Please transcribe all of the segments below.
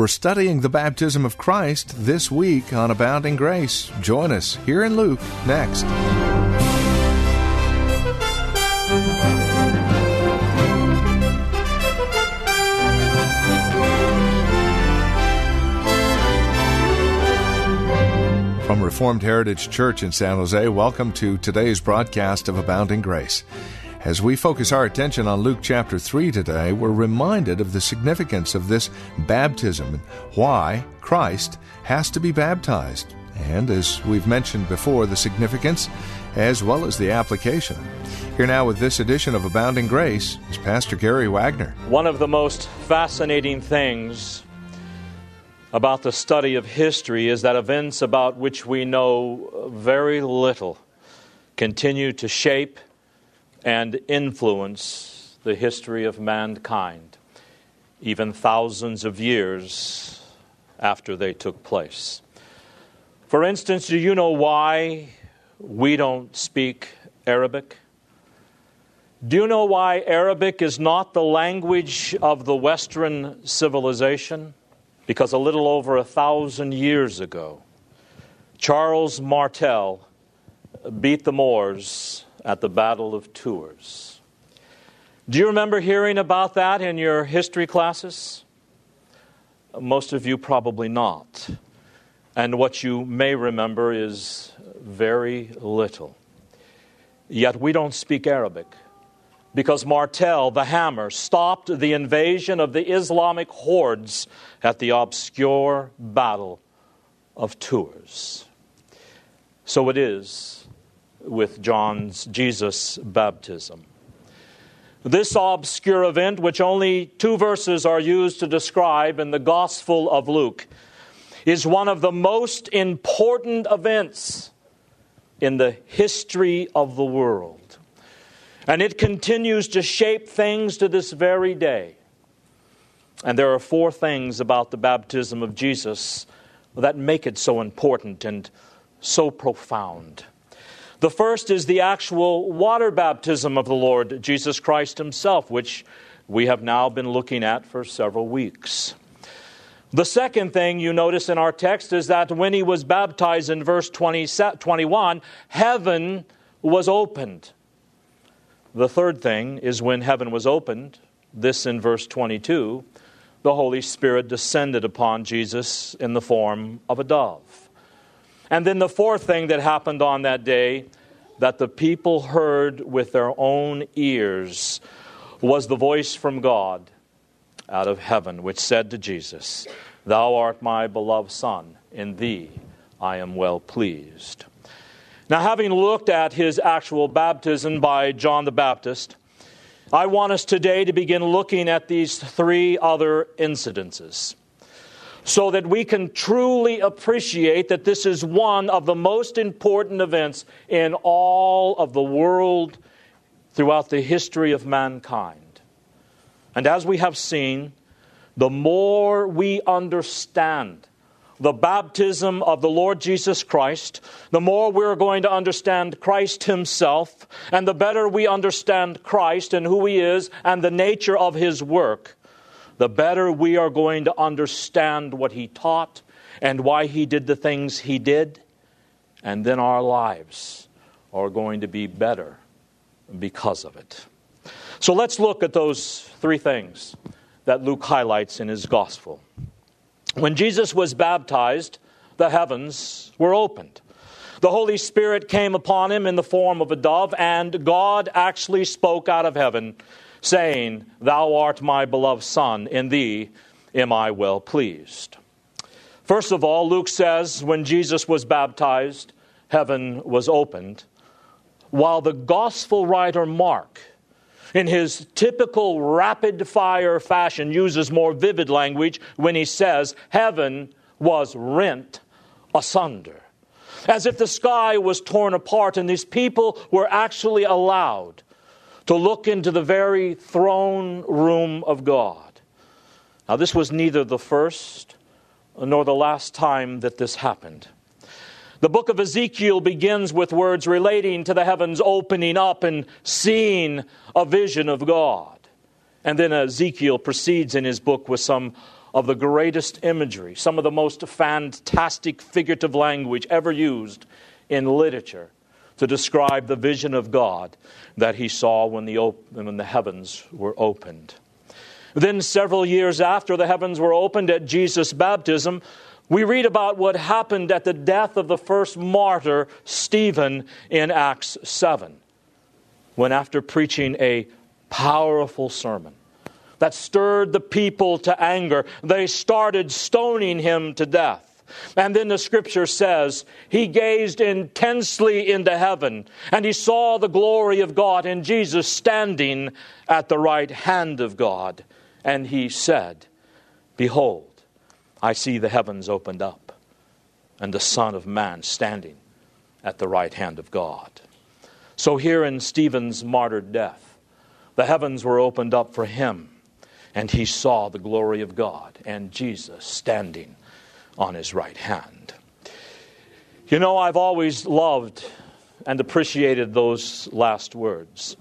We're studying the baptism of Christ this week on Abounding Grace. Join us here in Luke next. From Reformed Heritage Church in San Jose, welcome to today's broadcast of Abounding Grace. As we focus our attention on Luke chapter 3 today, we're reminded of the significance of this baptism and why Christ has to be baptized. And as we've mentioned before, the significance as well as the application. Here now with this edition of Abounding Grace is Pastor Gary Wagner. One of the most fascinating things about the study of history is that events about which we know very little continue to shape and influence the history of mankind, even thousands of years after they took place. For instance, do you know why we don't speak Arabic? Do you know why Arabic is not the language of the Western civilization? Because a little over a thousand years ago, Charles Martel beat the Moors at the Battle of Tours. Do you remember hearing about that in your history classes? Most of you probably not. And what you may remember is very little. Yet we don't speak Arabic because Martel, the hammer, stopped the invasion of the Islamic hordes at the obscure Battle of Tours. So it is with John's Jesus baptism. This obscure event, which only two verses are used to describe in the Gospel of Luke, is one of the most important events in the history of the world. And it continues to shape things to this very day. And there are four things about the baptism of Jesus that make it so important and so profound. The first is the actual water baptism of the Lord Jesus Christ Himself, which we have now been looking at for several weeks. The second thing you notice in our text is that when he was baptized in verse 20, 21, heaven was opened. The third thing is when heaven was opened, this in verse 22, the Holy Spirit descended upon Jesus in the form of a dove. And then the fourth thing that happened on that day that the people heard with their own ears was the voice from God out of heaven, which said to Jesus, Thou art my beloved Son, in thee I am well pleased. Now, having looked at his actual baptism by John the Baptist, I want us today to begin looking at these three other incidences so that we can truly appreciate that this is one of the most important events in all of the world throughout the history of mankind. And as we have seen, the more we understand the baptism of the Lord Jesus Christ, the more we're going to understand Christ Himself, and the better we understand Christ and who He is and the nature of His work, the better we are going to understand what He taught and why He did the things He did, and then our lives are going to be better because of it. So let's look at those three things that Luke highlights in his gospel. When Jesus was baptized, the heavens were opened. The Holy Spirit came upon him in the form of a dove, and God actually spoke out of heaven saying, Thou art my beloved Son, in thee am I well pleased. First of all, Luke says, when Jesus was baptized, heaven was opened, while the gospel writer Mark in his typical rapid fire fashion, uses more vivid language when he says, Heaven was rent asunder. As if the sky was torn apart and these people were actually allowed to look into the very throne room of God. Now, this was neither the first nor the last time that this happened. The book of Ezekiel begins with words relating to the heavens opening up and seeing a vision of God. And then Ezekiel proceeds in his book with some of the greatest imagery, some of the most fantastic figurative language ever used in literature to describe the vision of God that he saw when the, op- when the heavens were opened. Then, several years after the heavens were opened at Jesus' baptism, we read about what happened at the death of the first martyr, Stephen, in Acts 7, when after preaching a powerful sermon that stirred the people to anger, they started stoning him to death. And then the scripture says, He gazed intensely into heaven, and he saw the glory of God and Jesus standing at the right hand of God. And he said, Behold, I see the heavens opened up, and the Son of Man standing at the right hand of God. So here in Stephen's martyred death, the heavens were opened up for him, and he saw the glory of God and Jesus standing on his right hand. You know, I've always loved and appreciated those last words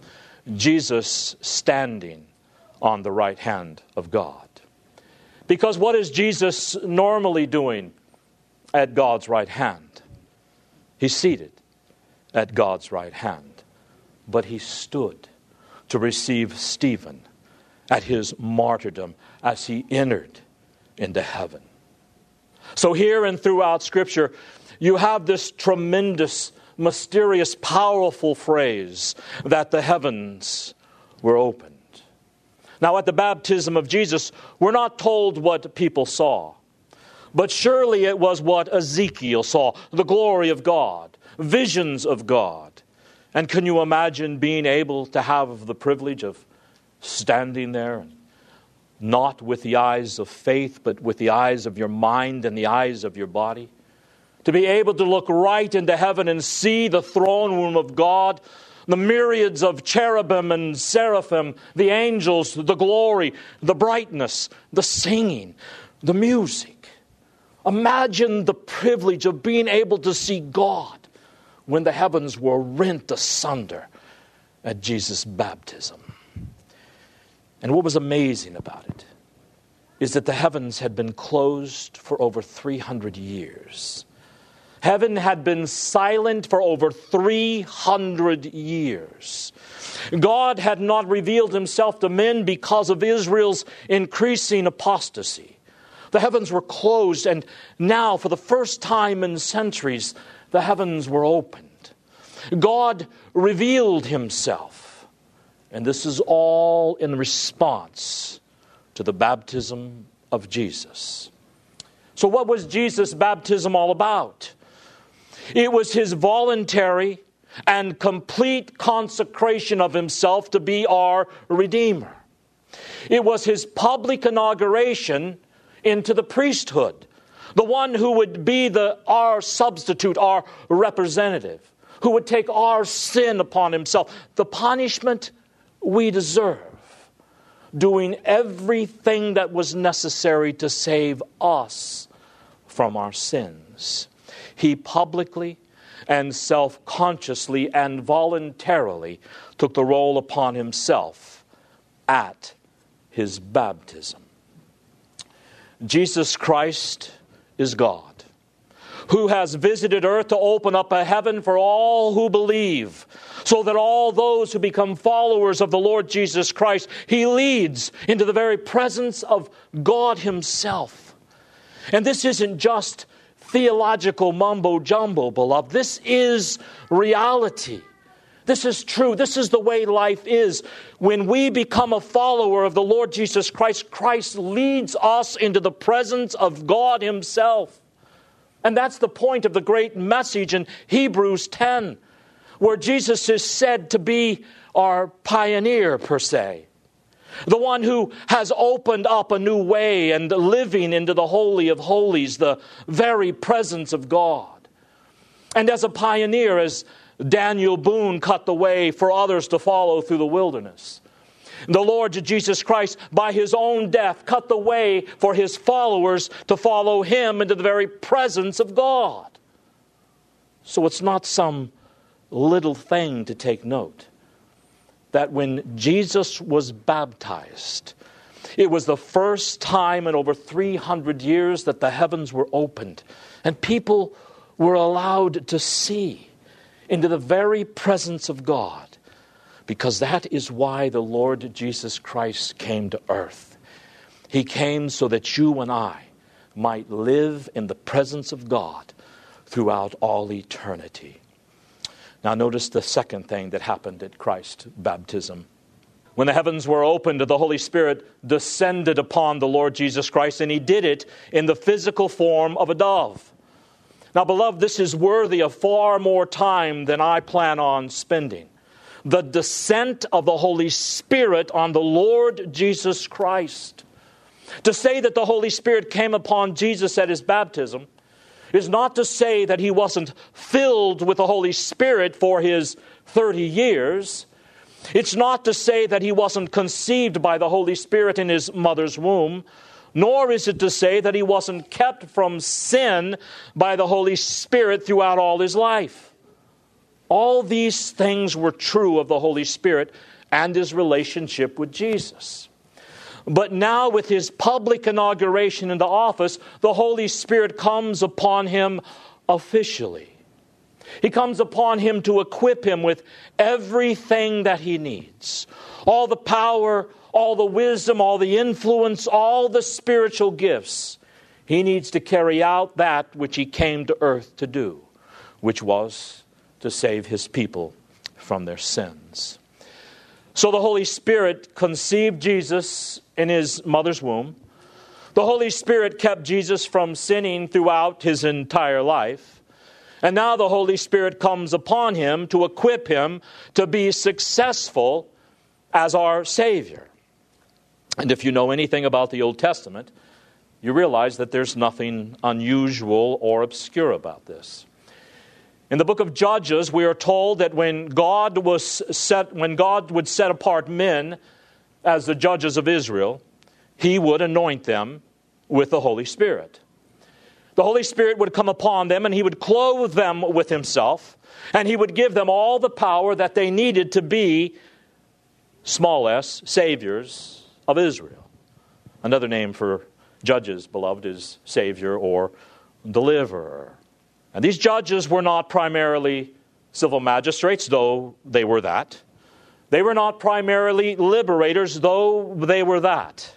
Jesus standing on the right hand of God. Because what is Jesus normally doing at God's right hand? He's seated at God's right hand, but he stood to receive Stephen at his martyrdom as he entered into heaven. So, here and throughout Scripture, you have this tremendous, mysterious, powerful phrase that the heavens were opened. Now, at the baptism of Jesus, we're not told what people saw, but surely it was what Ezekiel saw the glory of God, visions of God. And can you imagine being able to have the privilege of standing there and not with the eyes of faith, but with the eyes of your mind and the eyes of your body. To be able to look right into heaven and see the throne room of God, the myriads of cherubim and seraphim, the angels, the glory, the brightness, the singing, the music. Imagine the privilege of being able to see God when the heavens were rent asunder at Jesus' baptism. And what was amazing about it is that the heavens had been closed for over 300 years. Heaven had been silent for over 300 years. God had not revealed himself to men because of Israel's increasing apostasy. The heavens were closed, and now, for the first time in centuries, the heavens were opened. God revealed himself and this is all in response to the baptism of Jesus. So, what was Jesus' baptism all about? It was his voluntary and complete consecration of himself to be our Redeemer. It was his public inauguration into the priesthood, the one who would be the, our substitute, our representative, who would take our sin upon himself. The punishment we deserve, doing everything that was necessary to save us from our sins. He publicly and self consciously and voluntarily took the role upon himself at his baptism. Jesus Christ is God who has visited earth to open up a heaven for all who believe, so that all those who become followers of the Lord Jesus Christ, He leads into the very presence of God Himself. And this isn't just theological mumbo jumbo, beloved. This is reality. This is true. This is the way life is. When we become a follower of the Lord Jesus Christ, Christ leads us into the presence of God Himself. And that's the point of the great message in Hebrews 10. where Jesus is said to be our pioneer, per se. The one who has opened up a new way and living into the Holy of Holies, the very presence of God. And as a pioneer, as Daniel Boone cut the way for others to follow through the wilderness. The Lord Jesus Christ, by his own death, cut the way for his followers to follow him into the very presence of God. So it's not some little thing to take note that when Jesus was baptized, it was the first time in over 300 years that the heavens were opened and people were allowed to see into the very presence of God because that is why the Lord Jesus Christ came to earth. He came so that you and I might live in the presence of God throughout all eternity. Now, notice the second thing that happened at Christ's baptism. When the heavens were opened, the Holy Spirit descended upon the Lord Jesus Christ, and He did it in the physical form of a dove. Now, beloved, this is worthy of far more time than I plan on spending the descent of the Holy Spirit on the Lord Jesus Christ. To say that the Holy Spirit came upon Jesus at his baptism is not to say that he wasn't filled with the Holy Spirit for his 30 years. It's not to say that he wasn't conceived by the Holy Spirit in his mother's womb, nor is it to say that he wasn't kept from sin by the Holy Spirit throughout all his life. All these things were true of the Holy Spirit and his relationship with Jesus. But now, with his public inauguration into office, the Holy Spirit comes upon him officially. He comes upon him to equip him with everything that he needs all the power, all the wisdom, all the influence, all the spiritual gifts. He needs to carry out that which he came to earth to do, which was to save his people from their sins. So the Holy Spirit conceived Jesus in his mother's womb. The Holy Spirit kept Jesus from sinning throughout his entire life. And now the Holy Spirit comes upon him to equip him to be successful as our Savior. And if you know anything about the Old Testament, you realize that there's nothing unusual or obscure about this. In the book of Judges, we are told that when God was set, when God would set apart men as the judges of Israel, he would anoint them with the Holy Spirit. The Holy Spirit would come upon them and he would clothe them with himself, and he would give them all the power that they needed to be, small s, saviors of Israel. Another name for judges, beloved, is savior or deliverer. And these judges were not primarily civil magistrates, though they were that. They were not primarily liberators, though they were that.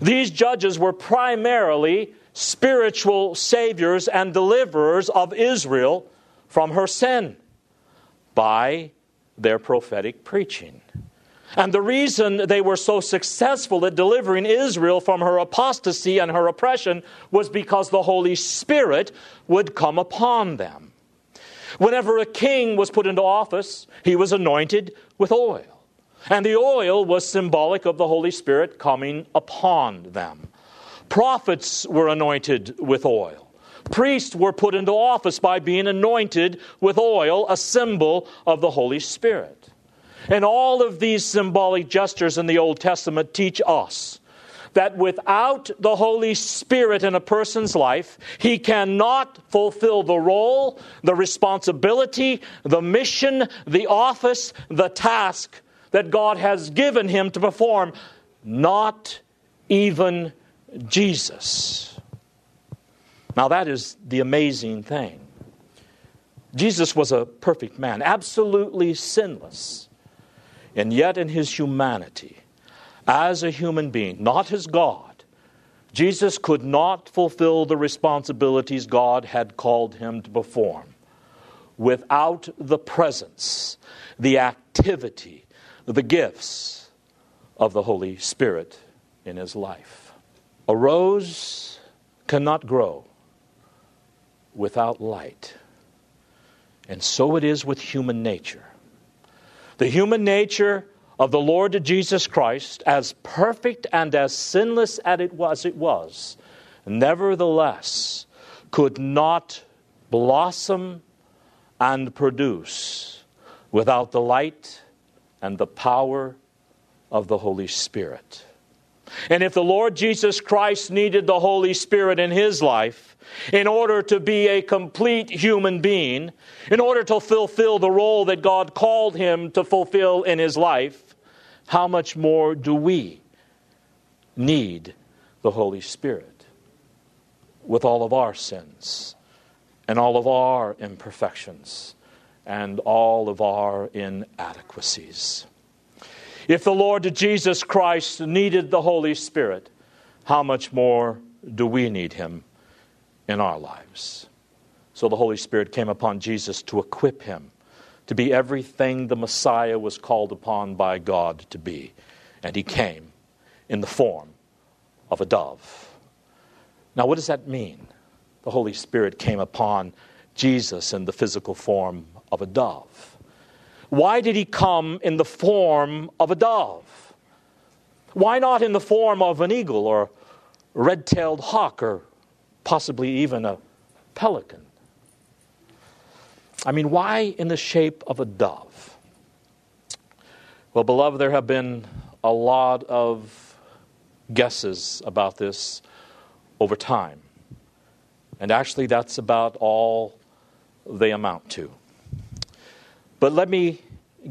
These judges were primarily spiritual saviors and deliverers of Israel from her sin by their prophetic preaching. And the reason they were so successful at delivering Israel from her apostasy and her oppression was because the Holy Spirit would come upon them. Whenever a king was put into office, he was anointed with oil. And the oil was symbolic of the Holy Spirit coming upon them. Prophets were anointed with oil. Priests were put into office by being anointed with oil, a symbol of the Holy Spirit. And all of these symbolic gestures in the Old Testament teach us that without the Holy Spirit in a person's life, he cannot fulfill the role, the responsibility, the mission, the office, the task that God has given him to perform. Not even Jesus. Now, that is the amazing thing. Jesus was a perfect man, absolutely sinless. And yet, in his humanity, as a human being, not as God, Jesus could not fulfill the responsibilities God had called him to perform without the presence, the activity, the gifts of the Holy Spirit in his life. A rose cannot grow without light. And so it is with human nature. The human nature of the Lord Jesus Christ, as perfect and as sinless as it was, it was, nevertheless could not blossom and produce without the light and the power of the Holy Spirit. And if the Lord Jesus Christ needed the Holy Spirit in his life in order to be a complete human being, in order to fulfill the role that God called him to fulfill in his life, how much more do we need the Holy Spirit with all of our sins and all of our imperfections and all of our inadequacies? If the Lord Jesus Christ needed the Holy Spirit, how much more do we need him in our lives? So the Holy Spirit came upon Jesus to equip him to be everything the Messiah was called upon by God to be. And he came in the form of a dove. Now, what does that mean? The Holy Spirit came upon Jesus in the physical form of a dove. Why did he come in the form of a dove? Why not in the form of an eagle or red tailed hawk or possibly even a pelican? I mean, why in the shape of a dove? Well, beloved, there have been a lot of guesses about this over time. And actually, that's about all they amount to. But let me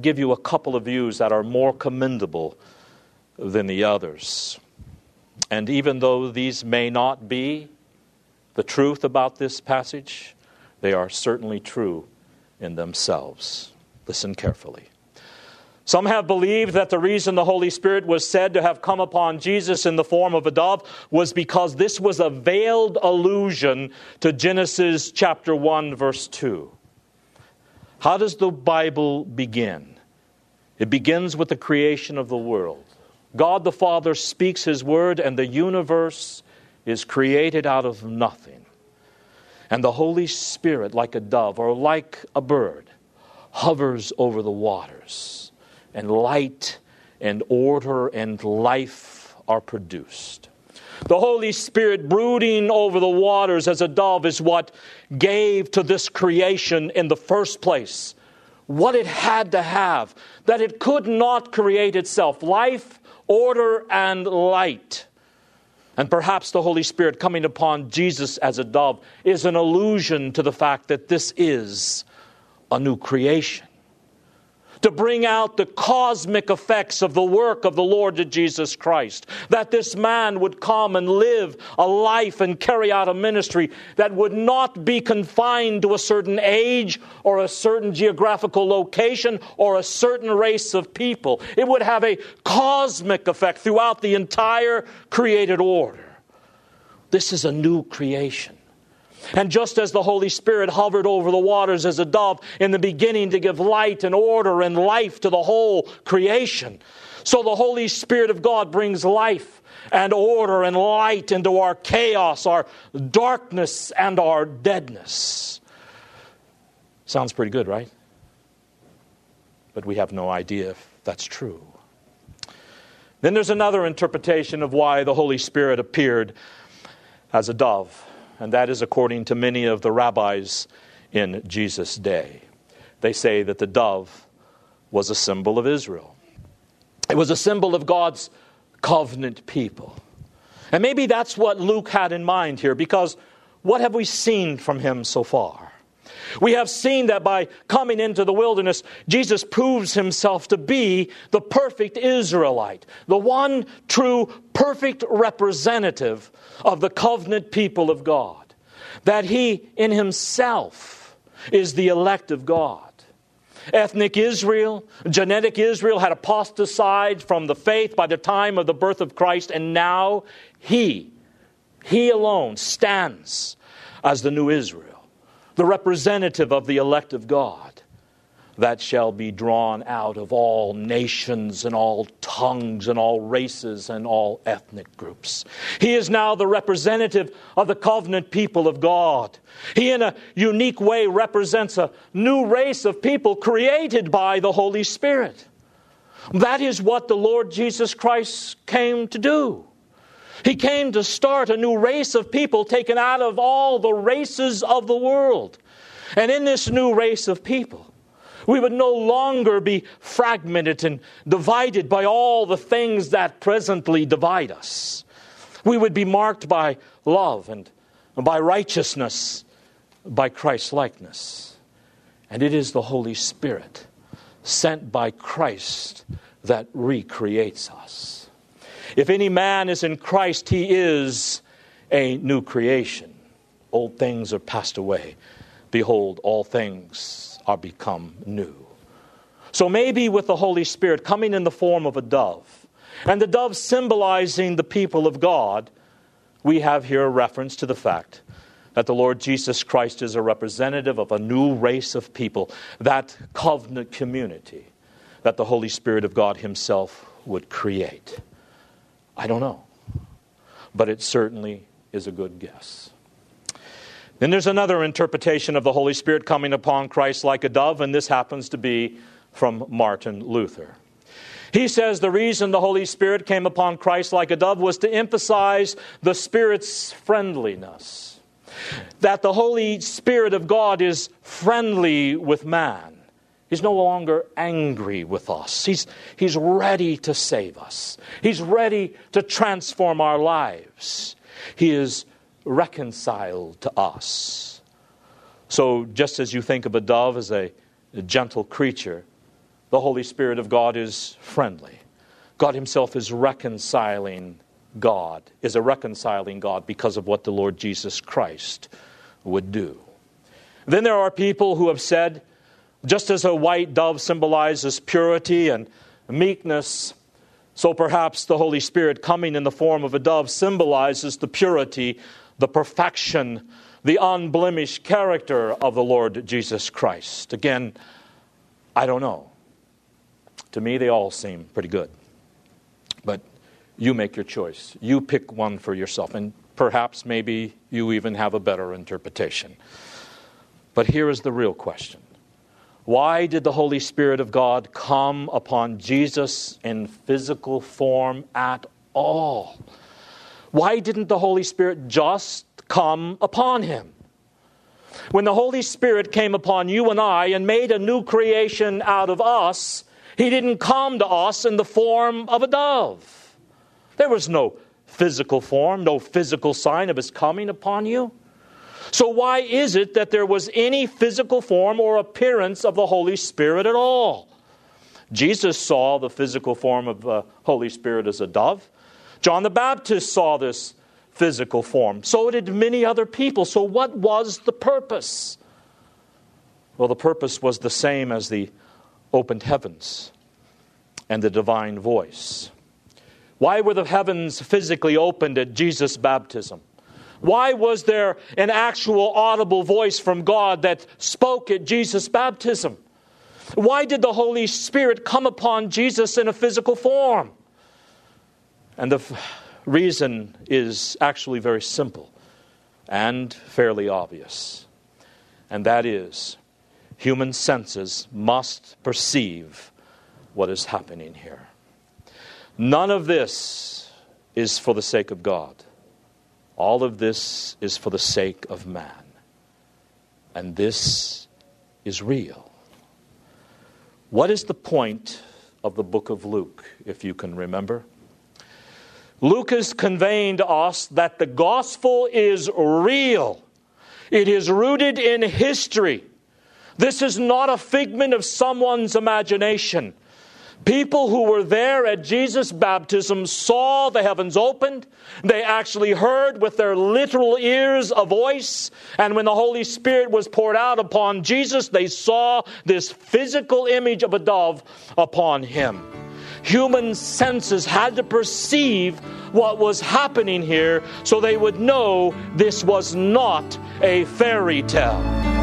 give you a couple of views that are more commendable than the others. And even though these may not be the truth about this passage, they are certainly true in themselves. Listen carefully. Some have believed that the reason the Holy Spirit was said to have come upon Jesus in the form of a dove was because this was a veiled allusion to Genesis chapter 1, verse 2. How does the Bible begin? It begins with the creation of the world. God the Father speaks His word, and the universe is created out of nothing. And the Holy Spirit, like a dove or like a bird, hovers over the waters, and light and order and life are produced. The Holy Spirit brooding over the waters as a dove is what gave to this creation in the first place what it had to have, that it could not create itself life, order, and light. And perhaps the Holy Spirit coming upon Jesus as a dove is an allusion to the fact that this is a new creation to bring out the cosmic effects of the work of the Lord Jesus Christ. That this man would come and live a life and carry out a ministry that would not be confined to a certain age or a certain geographical location or a certain race of people. It would have a cosmic effect throughout the entire created order. This is a new creation. And just as the Holy Spirit hovered over the waters as a dove in the beginning to give light and order and life to the whole creation, so the Holy Spirit of God brings life and order and light into our chaos, our darkness, and our deadness. Sounds pretty good, right? But we have no idea if that's true. Then there's another interpretation of why the Holy Spirit appeared as a dove and that is according to many of the rabbis in Jesus' day. They say that the dove was a symbol of Israel, it was a symbol of God's covenant people. And maybe that's what Luke had in mind here, because what have we seen from him so far? We have seen that by coming into the wilderness, Jesus proves himself to be the perfect Israelite, the one true perfect representative of the covenant people of God. That he in himself is the elect of God. Ethnic Israel, genetic Israel had apostatized from the faith by the time of the birth of Christ, and now he, he alone stands as the new Israel the representative of the elect of God. that shall be drawn out of all nations and all tongues and all races and all ethnic groups. He is now the representative of the covenant people of God. He, in a unique way, represents a new race of people created by the Holy Spirit. That is what the Lord Jesus Christ came to do. He came to start a new race of people taken out of all the races of the world. And in this new race of people, we would no longer be fragmented and divided by all the things that presently divide us. We would be marked by love and by righteousness, by Christ's likeness. And it is the Holy Spirit sent by Christ that recreates us. If any man is in Christ, he is a new creation. Old things are passed away. Behold, all things are become new. So maybe with the Holy Spirit coming in the form of a dove, and the dove symbolizing the people of God, we have here a reference to the fact that the Lord Jesus Christ is a representative of a new race of people, that covenant community that the Holy Spirit of God Himself would create. I don't know, but it certainly is a good guess. Then there's another interpretation of the Holy Spirit coming upon Christ like a dove, and this happens to be from Martin Luther. He says the reason the Holy Spirit came upon Christ like a dove was to emphasize the Spirit's friendliness. That the Holy Spirit of God is friendly with man. He's no longer angry with us. He's, he's ready to save us. He's ready to transform our lives. He is reconciled to us. So, just as you think of a dove as a, a gentle creature, the Holy Spirit of God is friendly. God Himself is reconciling God, is a reconciling God because of what the Lord Jesus Christ would do. Then there are people who have said, just as a white dove symbolizes purity and meekness, so perhaps the Holy Spirit coming in the form of a dove symbolizes the purity the perfection, the unblemished character of the Lord Jesus Christ. Again, I don't know. To me, they all seem pretty good. But you make your choice. You pick one for yourself. And perhaps, maybe, you even have a better interpretation. But here is the real question Why did the Holy Spirit of God come upon Jesus in physical form at all? Why didn't the Holy Spirit just come upon him? When the Holy Spirit came upon you and I and made a new creation out of us, he didn't come to us in the form of a dove. There was no physical form, no physical sign of his coming upon you. So, why is it that there was any physical form or appearance of the Holy Spirit at all? Jesus saw the physical form of the Holy Spirit as a dove. John the Baptist saw this physical form. So did many other people. So, what was the purpose? Well, the purpose was the same as the opened heavens and the divine voice. Why were the heavens physically opened at Jesus' baptism? Why was there an actual audible voice from God that spoke at Jesus' baptism? Why did the Holy Spirit come upon Jesus in a physical form? And the f- reason is actually very simple and fairly obvious. And that is human senses must perceive what is happening here. None of this is for the sake of God. All of this is for the sake of man. And this is real. What is the point of the book of Luke, if you can remember? Luke is conveying to us that the gospel is real, it is rooted in history. This is not a figment of someone's imagination. People who were there at Jesus' baptism saw the heavens opened. They actually heard with their literal ears a voice. And when the Holy Spirit was poured out upon Jesus, they saw this physical image of a dove upon him human senses had to perceive what was happening here so they would know this was not a fairy tale.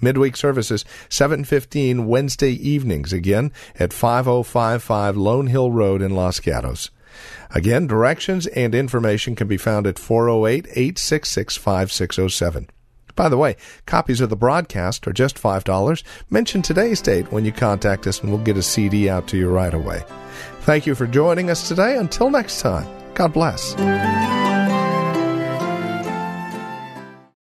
Midweek services 7:15 Wednesday evenings again at 5055 Lone Hill Road in Los Gatos. Again, directions and information can be found at 408-866-5607. By the way, copies of the broadcast are just $5. Mention today's date when you contact us and we'll get a CD out to you right away. Thank you for joining us today. Until next time, God bless.